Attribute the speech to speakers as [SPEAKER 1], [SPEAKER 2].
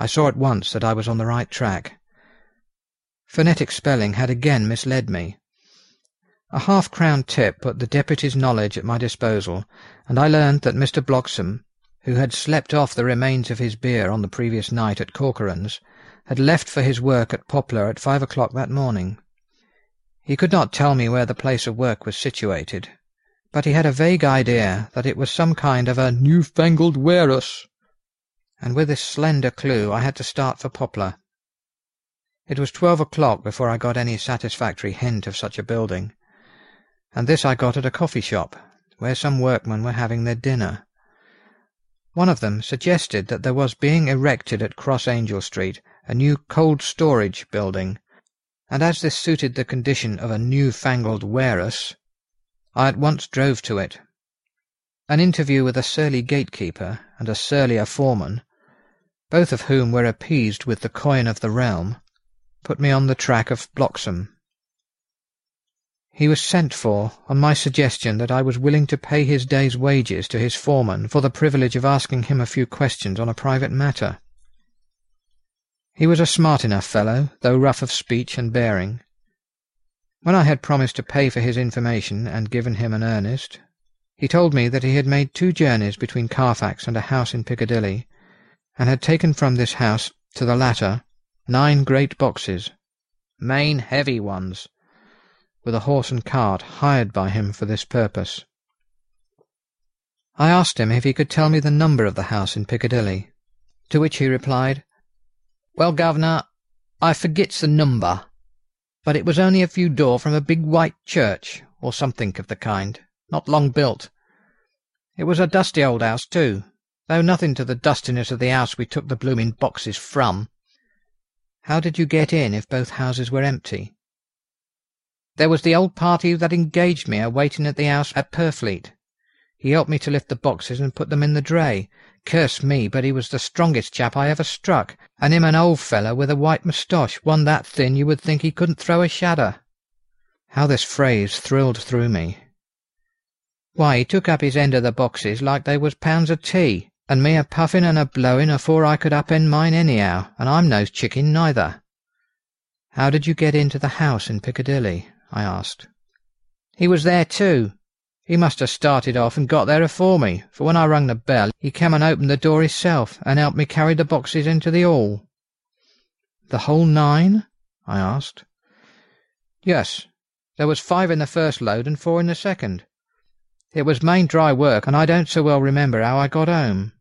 [SPEAKER 1] I saw at once that I was on the right track. Phonetic spelling had again misled me. A half-crown tip put the deputy's knowledge at my disposal, and I learned that Mr. Bloxam, who had slept off the remains of his beer on the previous night at Corcoran's, had left for his work at Poplar at five o'clock that morning. He could not tell me where the place of work was situated, but he had a vague idea that it was some kind of a new-fangled warehouse and with this slender clue I had to start for Poplar. It was twelve o'clock before I got any satisfactory hint of such a building, and this I got at a coffee shop, where some workmen were having their dinner. One of them suggested that there was being erected at Cross Angel Street a new cold storage building, and as this suited the condition of a new-fangled warehouse, I at once drove to it. An interview with a surly gatekeeper and a surlier foreman both of whom were appeased with the coin of the realm, put me on the track of Bloxam. He was sent for on my suggestion that I was willing to pay his day's wages to his foreman for the privilege of asking him a few questions on a private matter. He was a smart enough fellow, though rough of speech and bearing. When I had promised to pay for his information and given him an earnest, he told me that he had made two journeys between Carfax and a house in Piccadilly, and had taken from this house to the latter nine great boxes, main heavy ones, with a horse and cart hired by him for this purpose. I asked him if he could tell me the number of the house in Piccadilly, to which he replied, Well, governor, I forgets the number, but it was only a few door from a big white church, or something of the kind, not long built. It was a dusty old house, too, though nothing to the dustiness of the house we took the blooming boxes from. How did you get in if both houses were empty? There was the old party that engaged me a waiting at the house at Purfleet. He helped me to lift the boxes and put them in the dray. Curse me, but he was the strongest chap I ever struck, and him an old fellow with a white moustache, one that thin you would think he couldn't throw a shadder. How this phrase thrilled through me. Why, he took up his end of the boxes like they was pounds of tea, and me a puffin' and a blowin' afore I could upend mine anyhow, and I'm no chicken neither. How did you get into the house in Piccadilly? I asked. He was there too. He must have started off and got there afore me, for when I rung the bell he came and opened the door hisself and helped me carry the boxes into the hall. The whole nine? I asked. Yes. There was five in the first load and four in the second. It was main dry work, and I don't so well remember how I got home.